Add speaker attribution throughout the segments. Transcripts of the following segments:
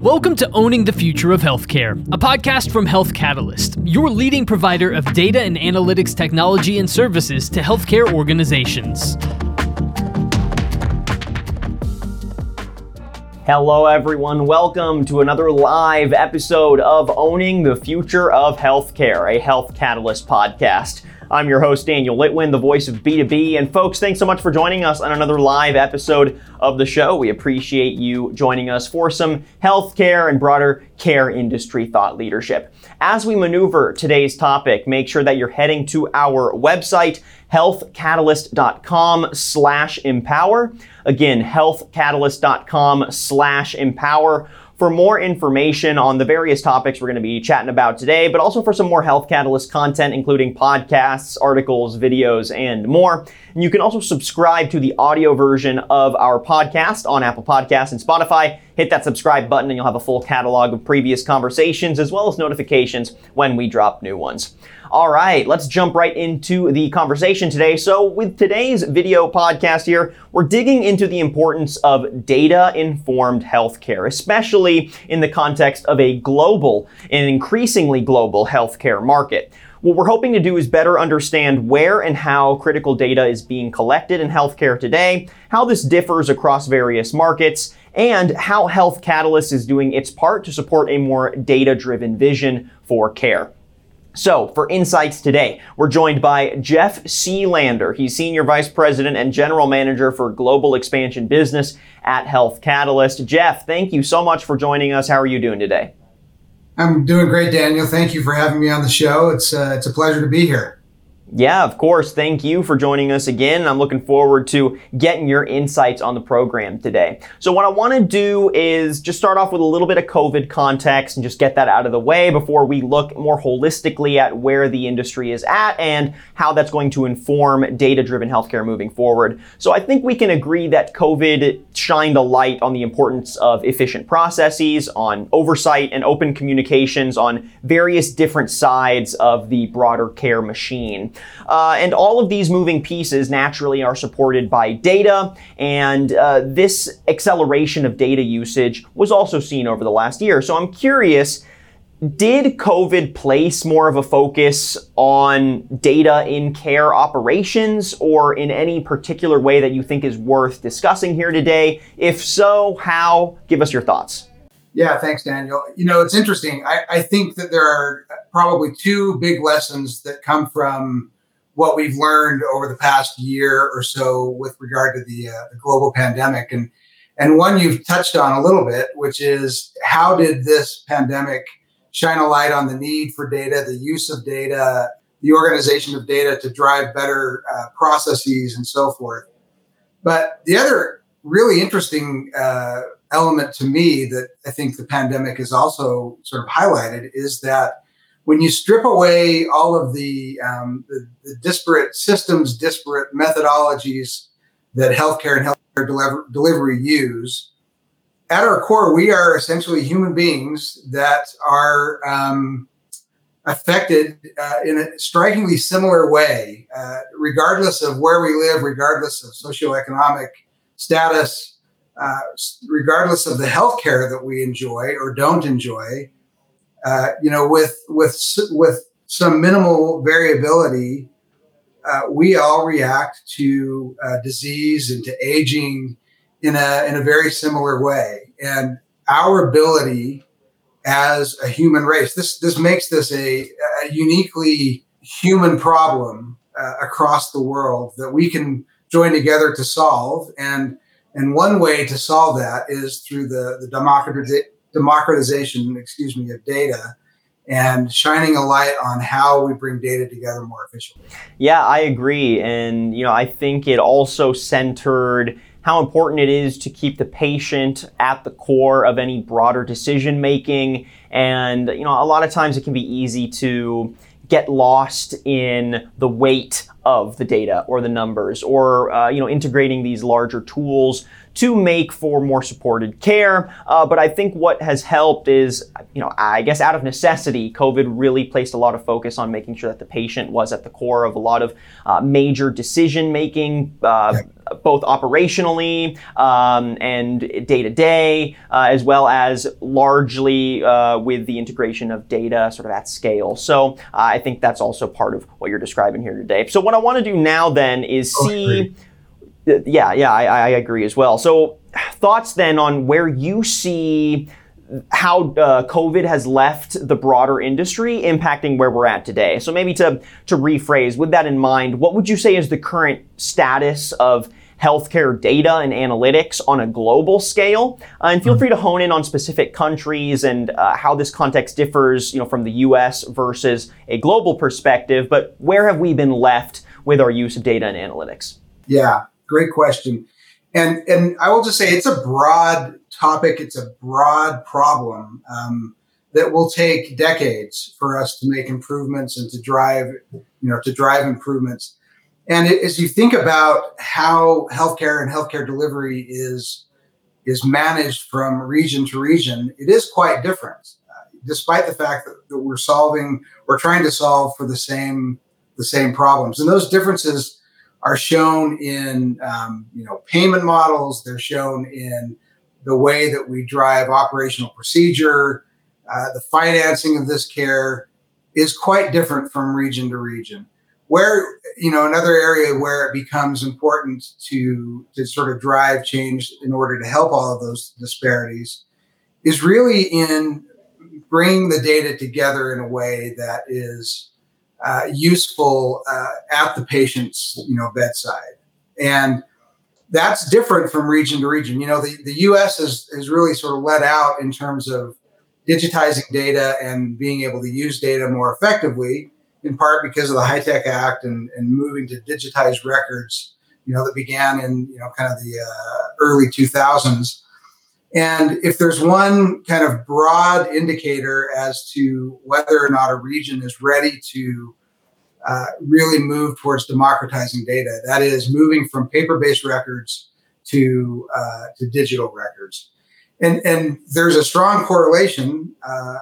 Speaker 1: Welcome to Owning the Future of Healthcare, a podcast from Health Catalyst, your leading provider of data and analytics technology and services to healthcare organizations.
Speaker 2: Hello, everyone. Welcome to another live episode of Owning the Future of Healthcare, a Health Catalyst podcast. I'm your host, Daniel Litwin, the voice of B2B. And folks, thanks so much for joining us on another live episode of the show. We appreciate you joining us for some healthcare and broader care industry thought leadership. As we maneuver today's topic, make sure that you're heading to our website, healthcatalyst.com slash empower. Again, healthcatalyst.com slash empower for more information on the various topics we're going to be chatting about today, but also for some more Health Catalyst content, including podcasts, articles, videos, and more. And you can also subscribe to the audio version of our podcast on Apple Podcasts and Spotify. Hit that subscribe button and you'll have a full catalog of previous conversations as well as notifications when we drop new ones. All right, let's jump right into the conversation today. So, with today's video podcast here, we're digging into the importance of data informed healthcare, especially in the context of a global and increasingly global healthcare market. What we're hoping to do is better understand where and how critical data is being collected in healthcare today, how this differs across various markets, and how Health Catalyst is doing its part to support a more data driven vision for care. So, for insights today, we're joined by Jeff Sealander. He's Senior Vice President and General Manager for Global Expansion Business at Health Catalyst. Jeff, thank you so much for joining us. How are you doing today?
Speaker 3: I'm doing great, Daniel. Thank you for having me on the show. It's uh, it's a pleasure to be here.
Speaker 2: Yeah, of course. Thank you for joining us again. I'm looking forward to getting your insights on the program today. So, what I want to do is just start off with a little bit of COVID context and just get that out of the way before we look more holistically at where the industry is at and how that's going to inform data driven healthcare moving forward. So, I think we can agree that COVID shined a light on the importance of efficient processes, on oversight and open communications on various different sides of the broader care machine. Uh, and all of these moving pieces naturally are supported by data, and uh, this acceleration of data usage was also seen over the last year. So I'm curious. Did COVID place more of a focus on data in care operations or in any particular way that you think is worth discussing here today? If so, how? Give us your thoughts.
Speaker 3: Yeah, thanks, Daniel. You know, it's interesting. I, I, think that there are probably two big lessons that come from what we've learned over the past year or so with regard to the, uh, the global pandemic. And, and one you've touched on a little bit, which is how did this pandemic shine a light on the need for data, the use of data, the organization of data to drive better uh, processes and so forth. But the other really interesting uh, element to me that I think the pandemic has also sort of highlighted is that when you strip away all of the, um, the, the, disparate systems, disparate methodologies that healthcare and healthcare deliver, delivery use, at our core, we are essentially human beings that are um, affected uh, in a strikingly similar way, uh, regardless of where we live, regardless of socioeconomic status, uh, regardless of the healthcare that we enjoy or don't enjoy, uh, you know, with with with some minimal variability, uh, we all react to uh, disease and to aging in a in a very similar way. And our ability as a human race, this this makes this a, a uniquely human problem uh, across the world that we can join together to solve and and one way to solve that is through the, the democratization, excuse me, of data and shining a light on how we bring data together more efficiently.
Speaker 2: Yeah, I agree. And, you know, I think it also centered how important it is to keep the patient at the core of any broader decision making. And, you know, a lot of times it can be easy to get lost in the weight of the data or the numbers or uh, you know integrating these larger tools to make for more supported care. Uh, but I think what has helped is, you know, I guess out of necessity, COVID really placed a lot of focus on making sure that the patient was at the core of a lot of uh, major decision making. Uh, both operationally um, and day to day, as well as largely uh, with the integration of data sort of at scale. So uh, I think that's also part of what you're describing here today. So what I want to do now then is oh, see. Yeah, yeah, I, I agree as well. So thoughts then on where you see how uh, COVID has left the broader industry impacting where we're at today. So maybe to to rephrase, with that in mind, what would you say is the current status of healthcare data and analytics on a global scale? Uh, and feel free to hone in on specific countries and uh, how this context differs, you know, from the U.S. versus a global perspective. But where have we been left with our use of data and analytics?
Speaker 3: Yeah, great question. And and I will just say it's a broad topic. It's a broad problem um, that will take decades for us to make improvements and to drive, you know, to drive improvements. And as you think about how healthcare and healthcare delivery is is managed from region to region, it is quite different. Uh, despite the fact that, that we're solving, we're trying to solve for the same the same problems, and those differences are shown in um, you know payment models. They're shown in the way that we drive operational procedure. Uh, the financing of this care is quite different from region to region. Where you know another area where it becomes important to to sort of drive change in order to help all of those disparities is really in bringing the data together in a way that is uh, useful uh, at the patient's you know bedside and that's different from region to region. You know the, the us has, has really sort of let out in terms of digitizing data and being able to use data more effectively in part because of the HITECH Act and, and moving to digitize records you know that began in you know kind of the uh, early 2000s and if there's one kind of broad indicator as to whether or not a region is ready to uh, really move towards democratizing data, that is moving from paper-based records to uh, to digital records, and and there's a strong correlation, uh,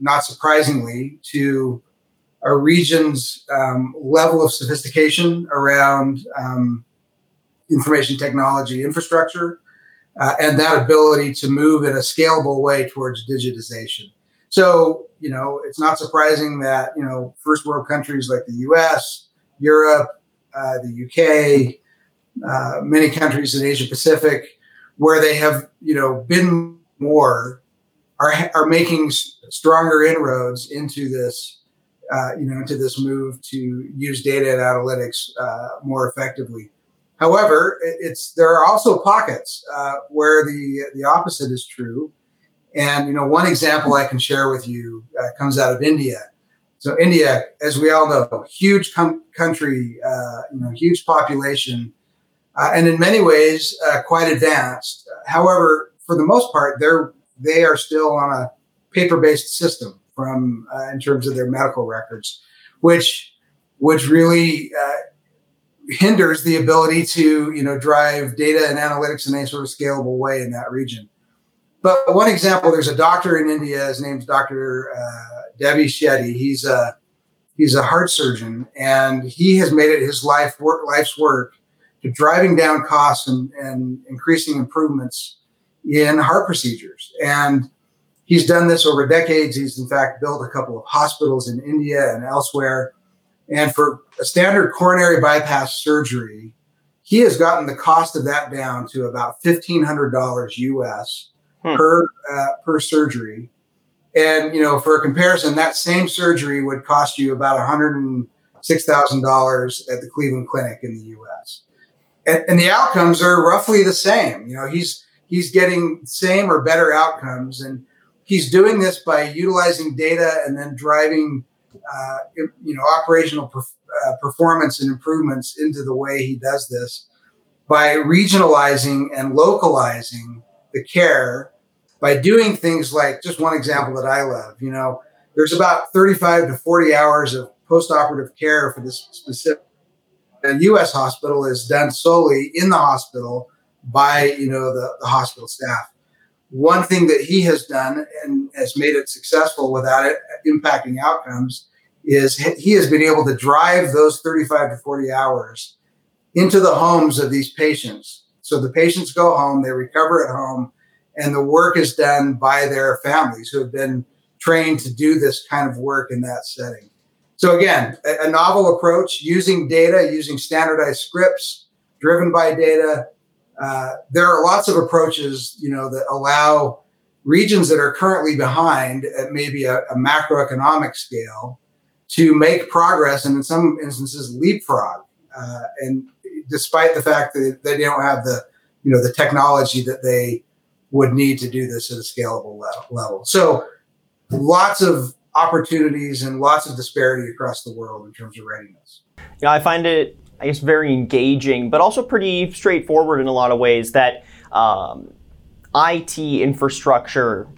Speaker 3: not surprisingly, to a region's um, level of sophistication around um, information technology infrastructure uh, and that ability to move in a scalable way towards digitization. So, you know, it's not surprising that, you know, first world countries like the US, Europe, uh, the UK, uh, many countries in Asia Pacific, where they have, you know, been more, are, are making stronger inroads into this, uh, you know, into this move to use data and analytics uh, more effectively. However, it's there are also pockets uh, where the the opposite is true, and you know one example I can share with you uh, comes out of India. So India, as we all know, huge com- country, uh, you know, huge population, uh, and in many ways uh, quite advanced. However, for the most part, they're they are still on a paper based system from uh, in terms of their medical records, which which really hinders the ability to you know drive data and analytics in any sort of scalable way in that region. But one example, there's a doctor in India. His name's Dr. Uh, Devi Shetty. He's a he's a heart surgeon, and he has made it his life work life's work to driving down costs and, and increasing improvements in heart procedures. And he's done this over decades. He's in fact built a couple of hospitals in India and elsewhere and for a standard coronary bypass surgery, he has gotten the cost of that down to about fifteen hundred dollars US hmm. per uh, per surgery. And you know, for a comparison, that same surgery would cost you about one hundred and six thousand dollars at the Cleveland Clinic in the U.S. And, and the outcomes are roughly the same. You know, he's he's getting same or better outcomes, and he's doing this by utilizing data and then driving uh, you know operational uh, performance and improvements into the way he does this by regionalizing and localizing the care by doing things like just one example that I love. You know, there's about 35 to 40 hours of post-operative care for this specific. A U.S. hospital is done solely in the hospital by you know the, the hospital staff. One thing that he has done and has made it successful without it impacting outcomes is he has been able to drive those 35 to 40 hours into the homes of these patients. So the patients go home, they recover at home, and the work is done by their families who have been trained to do this kind of work in that setting. So again, a, a novel approach using data, using standardized scripts driven by data. Uh, there are lots of approaches, you know, that allow regions that are currently behind at maybe a, a macroeconomic scale to make progress and in some instances leapfrog. Uh, and despite the fact that they don't have the, you know, the technology that they would need to do this at a scalable level. So lots of opportunities and lots of disparity across the world in terms of readiness.
Speaker 2: Yeah, I find it, I guess, very engaging, but also pretty straightforward in a lot of ways that um, IT infrastructure,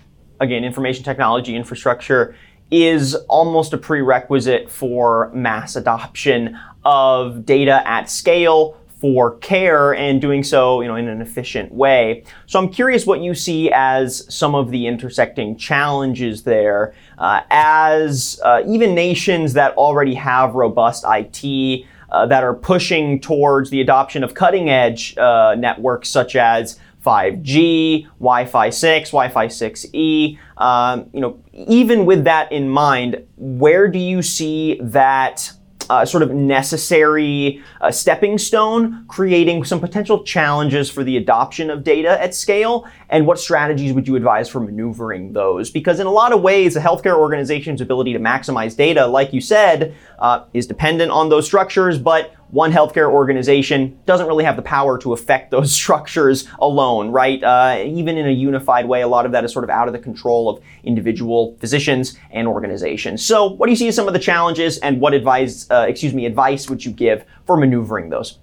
Speaker 2: again, information technology infrastructure, is almost a prerequisite for mass adoption of data at scale for care and doing so you know in an efficient way so i'm curious what you see as some of the intersecting challenges there uh, as uh, even nations that already have robust it uh, that are pushing towards the adoption of cutting edge uh, networks such as 5G, Wi-Fi 6, Wi-Fi 6E. Um, you know, even with that in mind, where do you see that uh, sort of necessary uh, stepping stone, creating some potential challenges for the adoption of data at scale? And what strategies would you advise for maneuvering those? Because in a lot of ways, a healthcare organization's ability to maximize data, like you said, uh, is dependent on those structures, but one healthcare organization doesn't really have the power to affect those structures alone, right? Uh, even in a unified way, a lot of that is sort of out of the control of individual physicians and organizations. So, what do you see as some of the challenges, and what advice, uh, excuse me, advice would you give for maneuvering those?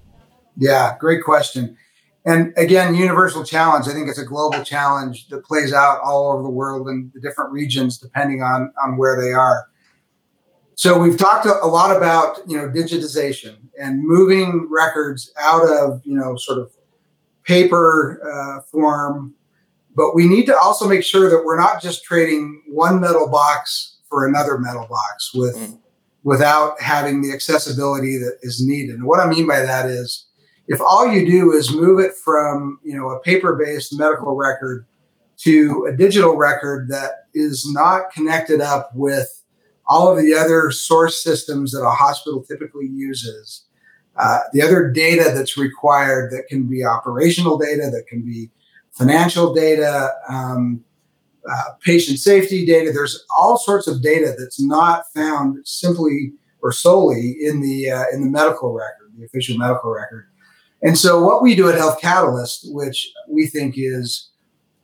Speaker 3: Yeah, great question. And again, universal challenge. I think it's a global challenge that plays out all over the world in the different regions, depending on on where they are. So we've talked a lot about you know digitization and moving records out of you know sort of paper uh, form, but we need to also make sure that we're not just trading one metal box for another metal box with mm. without having the accessibility that is needed. And what I mean by that is if all you do is move it from you know a paper-based medical record to a digital record that is not connected up with all of the other source systems that a hospital typically uses, uh, the other data that's required that can be operational data, that can be financial data, um, uh, patient safety data. There's all sorts of data that's not found simply or solely in the uh, in the medical record, the official medical record. And so, what we do at Health Catalyst, which we think is,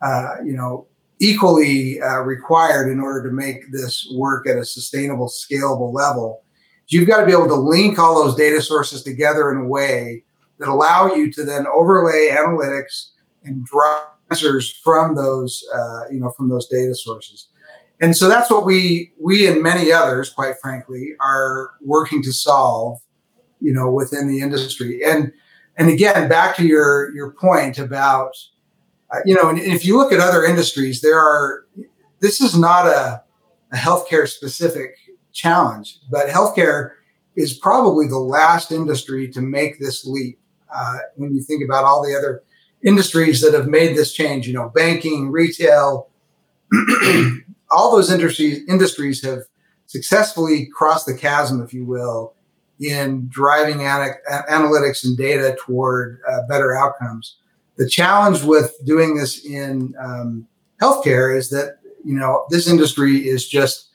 Speaker 3: uh, you know, equally uh, required in order to make this work at a sustainable, scalable level. You've got to be able to link all those data sources together in a way that allow you to then overlay analytics and draw answers from those, uh, you know, from those data sources. And so that's what we, we and many others, quite frankly, are working to solve, you know, within the industry. And and again, back to your your point about uh, you know, and if you look at other industries, there are, this is not a, a healthcare specific challenge, but healthcare is probably the last industry to make this leap. Uh, when you think about all the other industries that have made this change, you know, banking, retail, all those industries industries have successfully crossed the chasm, if you will, in driving ana- analytics and data toward uh, better outcomes. The challenge with doing this in um, healthcare is that you know this industry is just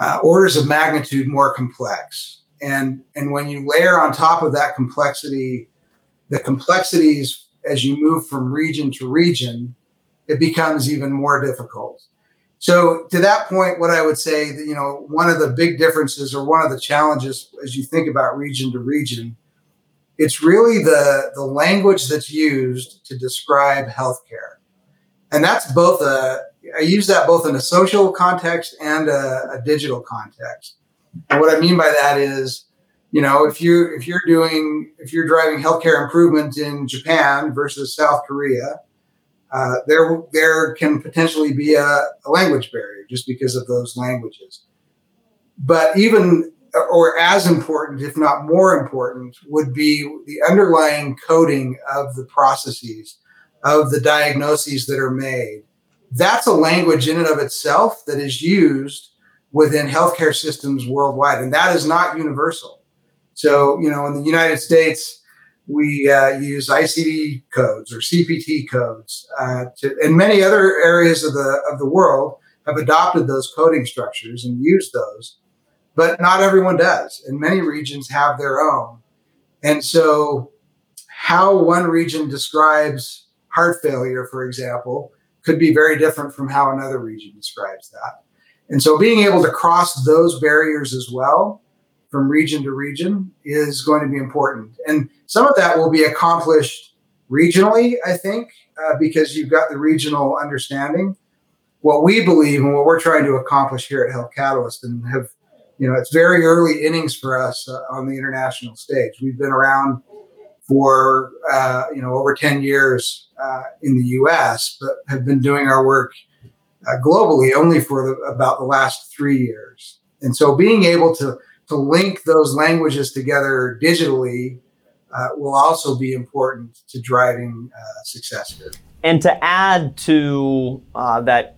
Speaker 3: uh, orders of magnitude more complex. And and when you layer on top of that complexity the complexities as you move from region to region it becomes even more difficult so to that point what i would say that you know one of the big differences or one of the challenges as you think about region to region it's really the, the language that's used to describe healthcare. And that's both a, I use that both in a social context and a, a digital context. And what I mean by that is you know, if you if you're doing if you're driving healthcare improvement in Japan versus South Korea, uh, there there can potentially be a, a, language barrier just because of those languages. But even or as important, if not more important, would be the underlying coding of the processes of the diagnoses that are made. That's a language in and of itself that is used within healthcare systems worldwide, and that is not universal. So, you know, in the United States, we uh, use ICD codes or CPT codes, uh, to, and many other areas of the of the world have adopted those coding structures and use those, but not everyone does, and many regions have their own. And so, how one region describes heart failure, for example, could be very different from how another region describes that. And so being able to cross those barriers as well from region to region is going to be important. And some of that will be accomplished regionally, I think, uh, because you've got the regional understanding. What we believe and what we're trying to accomplish here at Health Catalyst and have, you know, it's very early innings for us uh, on the international stage. We've been around for, uh, you know, over 10 years uh, in the US, but have been doing our work uh, globally only for the, about the last three years. And so being able to, to link those languages together digitally uh, will also be important to driving uh, success here.
Speaker 2: And to add to uh, that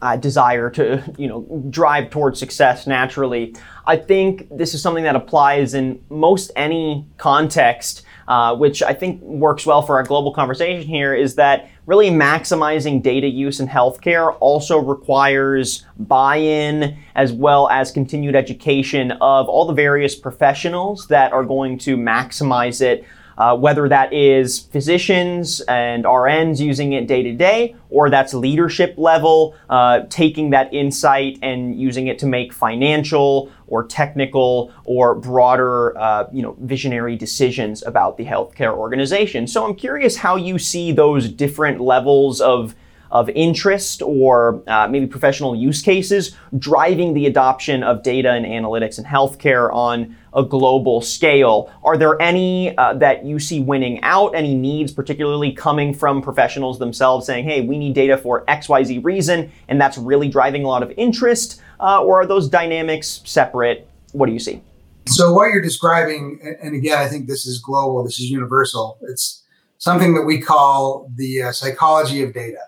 Speaker 2: uh, desire to you know drive towards success naturally, I think this is something that applies in most any context uh, which I think works well for our global conversation here, is that really maximizing data use in healthcare also requires buy in as well as continued education of all the various professionals that are going to maximize it uh, whether that is physicians and RNs using it day to day, or that's leadership level, uh, taking that insight and using it to make financial or technical or broader, uh, you know, visionary decisions about the healthcare organization. So I'm curious how you see those different levels of of interest or uh, maybe professional use cases driving the adoption of data and analytics in healthcare on a global scale. Are there any uh, that you see winning out? Any needs, particularly coming from professionals themselves, saying, "Hey, we need data for X, Y, Z reason," and that's really driving a lot of interest? Uh, or are those dynamics separate? What do you see?
Speaker 3: So, what you're describing, and again, I think this is global, this is universal. It's something that we call the uh, psychology of data.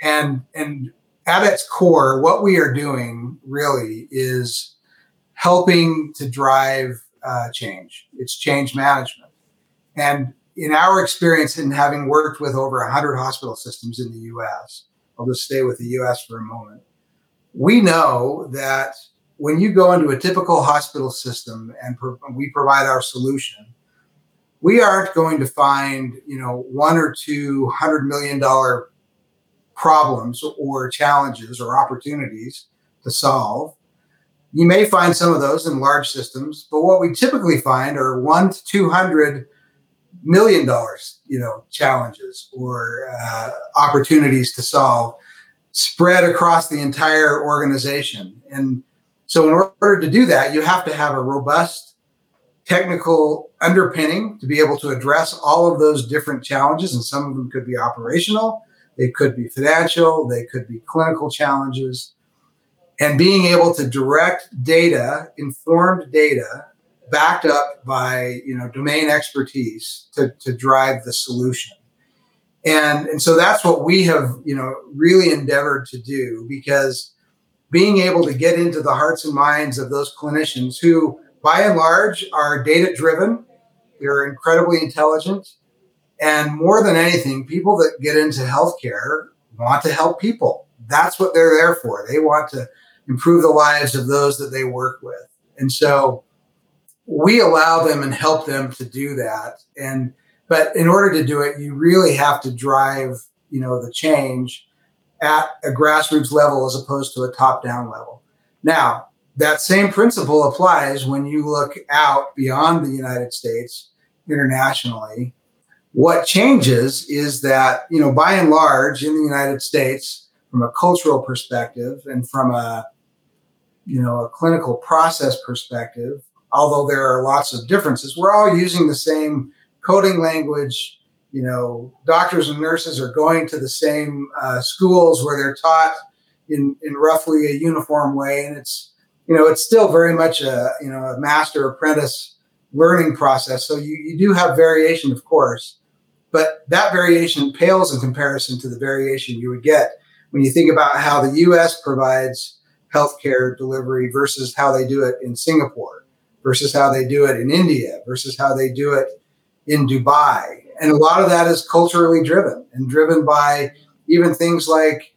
Speaker 3: And and at its core, what we are doing really is helping to drive uh, change. It's change management. And in our experience, in having worked with over 100 hospital systems in the US, I'll just stay with the US for a moment. We know that when you go into a typical hospital system and pro- we provide our solution, we aren't going to find, you know, one or two hundred million dollar problems or challenges or opportunities to solve. You may find some of those in large systems, but what we typically find are one to 200 million dollars, you know, challenges or uh, opportunities to solve spread across the entire organization. And so in order to do that, you have to have a robust technical underpinning to be able to address all of those different challenges. And some of them could be operational, it could be financial, they could be clinical challenges. And being able to direct data, informed data, backed up by you know domain expertise to, to drive the solution. And, and so that's what we have you know really endeavored to do because being able to get into the hearts and minds of those clinicians who by and large are data driven they're incredibly intelligent and more than anything, people that get into healthcare want to help people. That's what they're there for. They want to improve the lives of those that they work with. And so we allow them and help them to do that. And but in order to do it, you really have to drive, you know, the change at a grassroots level as opposed to a top-down level. Now, that same principle applies when you look out beyond the United States internationally what changes is that, you know, by and large in the United States, from a cultural perspective and from a, you know, a clinical process perspective, although there are lots of differences, we're all using the same coding language. You know, doctors and nurses are going to the same uh, schools where they're taught in, in roughly a uniform way. And it's, you know, it's still very much a, you know, a master apprentice learning process. So you, you do have variation, of course, but that variation pales in comparison to the variation you would get when you think about how the US provides healthcare delivery versus how they do it in Singapore, versus how they do it in India, versus how they do it in Dubai. And a lot of that is culturally driven and driven by even things like,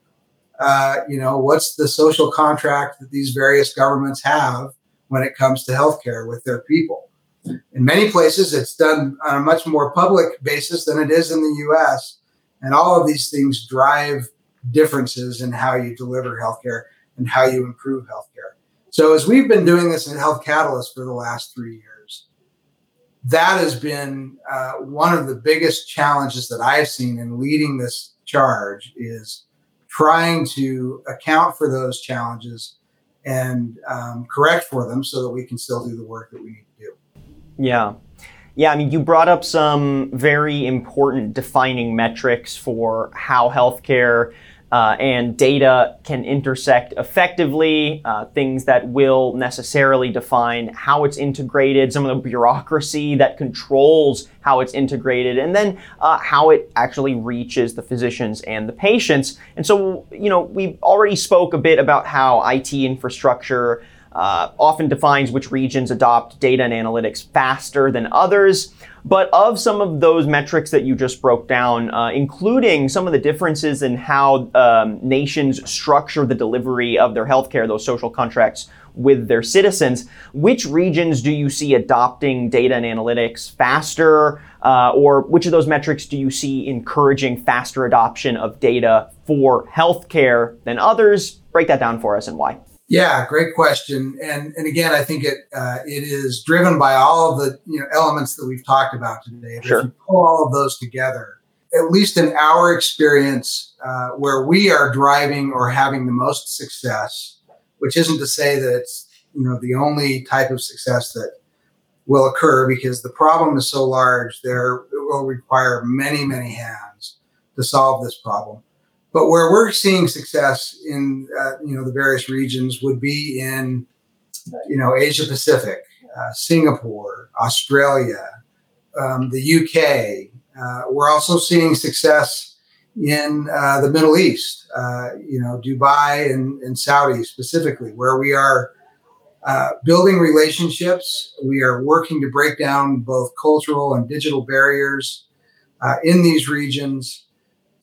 Speaker 3: uh, you know, what's the social contract that these various governments have when it comes to healthcare with their people. In many places, it's done on a much more public basis than it is in the US. And all of these things drive differences in how you deliver healthcare and how you improve healthcare. So, as we've been doing this in Health Catalyst for the last three years, that has been uh, one of the biggest challenges that I've seen in leading this charge is trying to account for those challenges and um, correct for them so that we can still do the work that we need.
Speaker 2: Yeah. Yeah, I mean, you brought up some very important defining metrics for how healthcare uh, and data can intersect effectively, uh, things that will necessarily define how it's integrated, some of the bureaucracy that controls how it's integrated, and then uh, how it actually reaches the physicians and the patients. And so, you know, we already spoke a bit about how IT infrastructure uh, often defines which regions adopt data and analytics faster than others. But of some of those metrics that you just broke down, uh, including some of the differences in how um, nations structure the delivery of their healthcare, those social contracts with their citizens, which regions do you see adopting data and analytics faster? Uh, or which of those metrics do you see encouraging faster adoption of data for healthcare than others? Break that down for us and why.
Speaker 3: Yeah, great question. And and again, I think it uh, it is driven by all of the you know elements that we've talked about today.
Speaker 2: Sure.
Speaker 3: If you pull all of those together, at least in our experience, uh, where we are driving or having the most success, which isn't to say that it's you know the only type of success that will occur because the problem is so large. There it will require many many hands to solve this problem. But where we're seeing success in uh, you know the various regions would be in you know Asia Pacific, uh, Singapore, Australia, um, the UK. Uh, we're also seeing success in uh, the Middle East, uh, you know Dubai and, and, Saudi specifically, where we are uh, building relationships. We are working to break down both cultural and digital barriers in these regions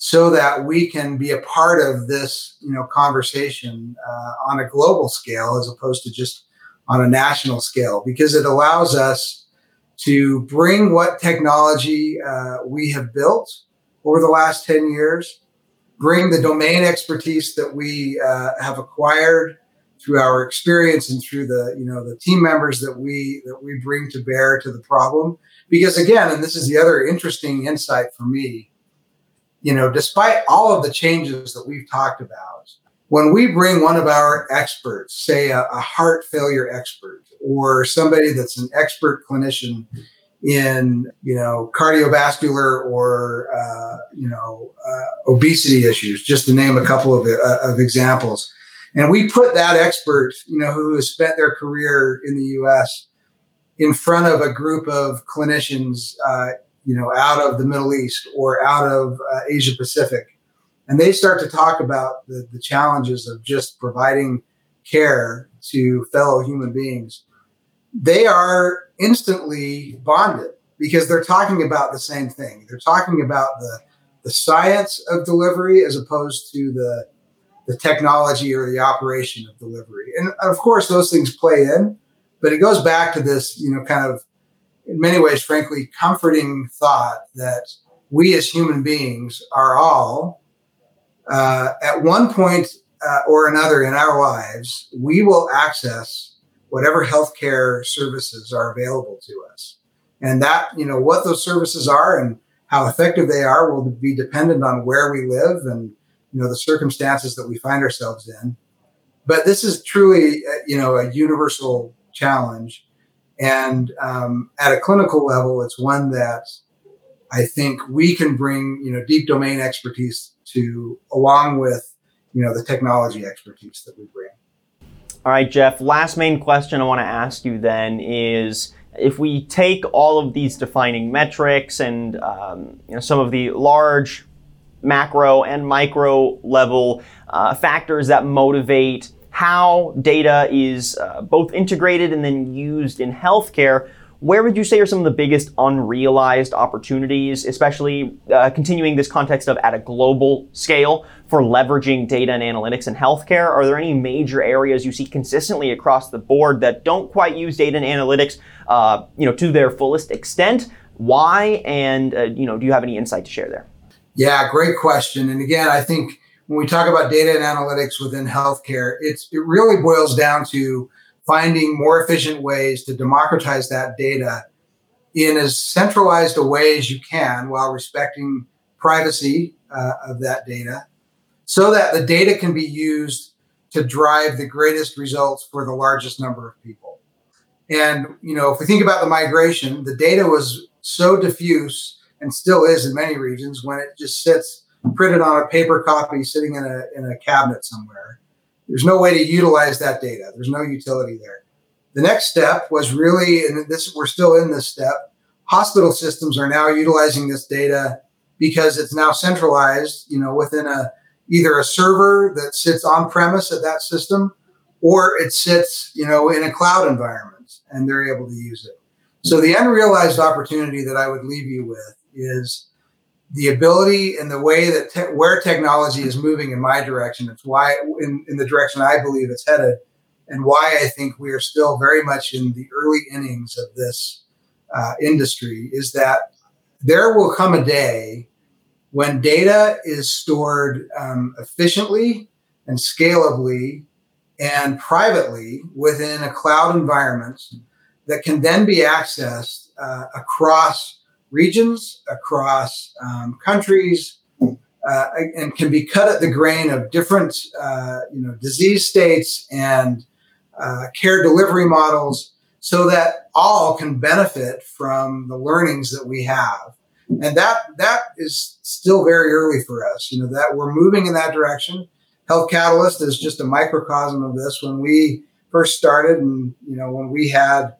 Speaker 3: so that we can be a part of this you know conversation uh, on a global scale as opposed to just on a national scale because it allows us to bring what technology uh, we have built over the last 10 years bring the domain expertise that we uh, have acquired through our experience and through the you know the team members that we that we bring to bear to the problem. Because again and this is the other interesting insight for me you know, despite all of the changes that we've talked about, when we bring one of our experts, say a, a heart failure expert or somebody that's an expert clinician in you know cardiovascular or uh, you know uh, obesity issues, just to name a couple of, uh, of examples. And we put that expert, you know, who has spent their career in the U.S. in front of a group of clinicians uh, you know, out of the Middle East or out of uh, Asia Pacific. And they start to talk about the, the challenges of just providing care to fellow human beings. They are instantly bonded because they're talking about the same thing. They're talking about the, the science of delivery as opposed to the, the technology or the operation of delivery. And of course, those things play in, but it goes back to this, you know, kind of in many ways, frankly, comforting thought that we as human beings are all, uh, at one point uh, or another in our lives, we will access whatever healthcare services are available to us. And that, you know, what those services are and how effective they are will be dependent on where we live and, you know, the circumstances that we find ourselves in. But this is truly, uh, you know, a universal challenge And um, at a clinical level, it's one that I think we can bring, you know, deep domain expertise to, along with, you know, the technology expertise that we bring.
Speaker 2: All right, Jeff. Last main question I want to ask you then is if we take all of these defining metrics and um, you know, some of the large macro and micro level uh, factors that motivate how data is uh, both integrated and then used in healthcare, where would you say are some of the biggest unrealized opportunities, especially uh, continuing this context of at a global scale for leveraging data and analytics in healthcare? Are there any major areas you see consistently across the board that don't quite use data and analytics, uh, you know, to their fullest extent? Why? And uh, you know, do you have any insight to share there?
Speaker 3: Yeah, great question. And again, I think when we talk about data and analytics within healthcare, it's it really boils down to finding more efficient ways to democratize that data in as centralized a way as you can while respecting privacy uh, of that data so that the data can be used to drive the greatest results for the largest number of people. And you know if we think about the migration the data was so diffuse and still is in many regions when it just sits printed on a paper copy sitting in a, in a cabinet somewhere. There's no way to utilize that data. There's no utility there. The next step was really, and this we're still in this step. Hospital systems are now utilizing this data because it's now centralized, you know, within a either a server that sits on premise at that system, or it sits, you know, in a cloud environment, and they're able to use it. So the unrealized opportunity that I would leave you with is the ability and the way that te- where technology is moving in my direction. It's why in, in the direction I believe it's headed, and why I think we are still very much in the early innings of this uh, industry. Is that there will come a day when data is stored um, efficiently and scalably and privately within a cloud environment that can then be accessed uh, across regions, across um, countries, uh, and can be cut at the grain of different, uh, you know, disease states and uh, care delivery models, so that all can benefit from the learnings that we have. And that that is still very early for us. You know that we're moving in that direction. Health Catalyst is just a microcosm of this. When we first started, and you know, when we had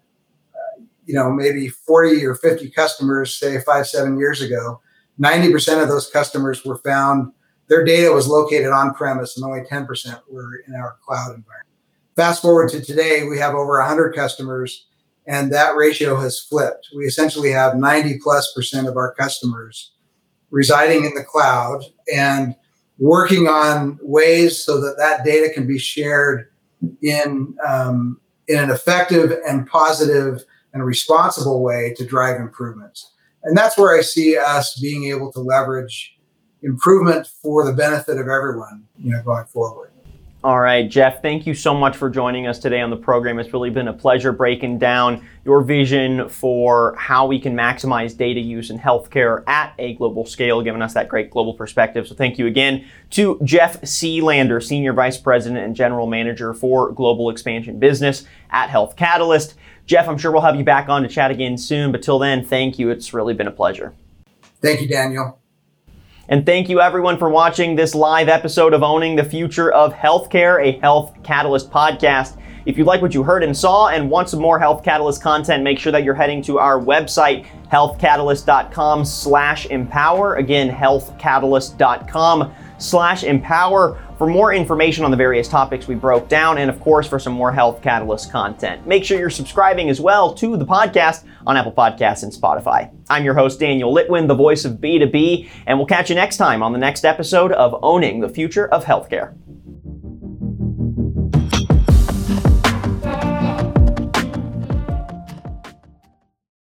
Speaker 3: you know, maybe 40 or 50 customers, say five, seven years ago, 90% of those customers were found, their data was located on premise and only 10% were in our cloud environment. Fast forward to today, we have over 100 customers and that ratio has flipped. We essentially have 90 plus percent of our customers residing in the cloud and working on ways so that that data can be shared in um, in an effective and positive and a responsible way to drive improvements. And that's where I see us being able to leverage improvement for the benefit of everyone, you know, going forward.
Speaker 2: All right, Jeff, thank you so much for joining us today on the program. It's really been a pleasure breaking down your vision for how we can maximize data use in healthcare at a global scale, giving us that great global perspective. So, thank you again to Jeff Sealander, Senior Vice President and General Manager for Global Expansion Business at Health Catalyst. Jeff, I'm sure we'll have you back on to chat again soon, but till then, thank you. It's really been a pleasure.
Speaker 3: Thank you, Daniel.
Speaker 2: And thank you everyone for watching this live episode of Owning the Future of Healthcare, a Health Catalyst podcast. If you like what you heard and saw and want some more Health Catalyst content, make sure that you're heading to our website, healthcatalyst.com slash empower. Again, healthcatalyst.com slash empower for more information on the various topics we broke down and of course for some more health catalyst content make sure you're subscribing as well to the podcast on apple podcasts and spotify. I'm your host daniel litwin the voice of b2b and we'll catch you next time on the next episode of owning the future of healthcare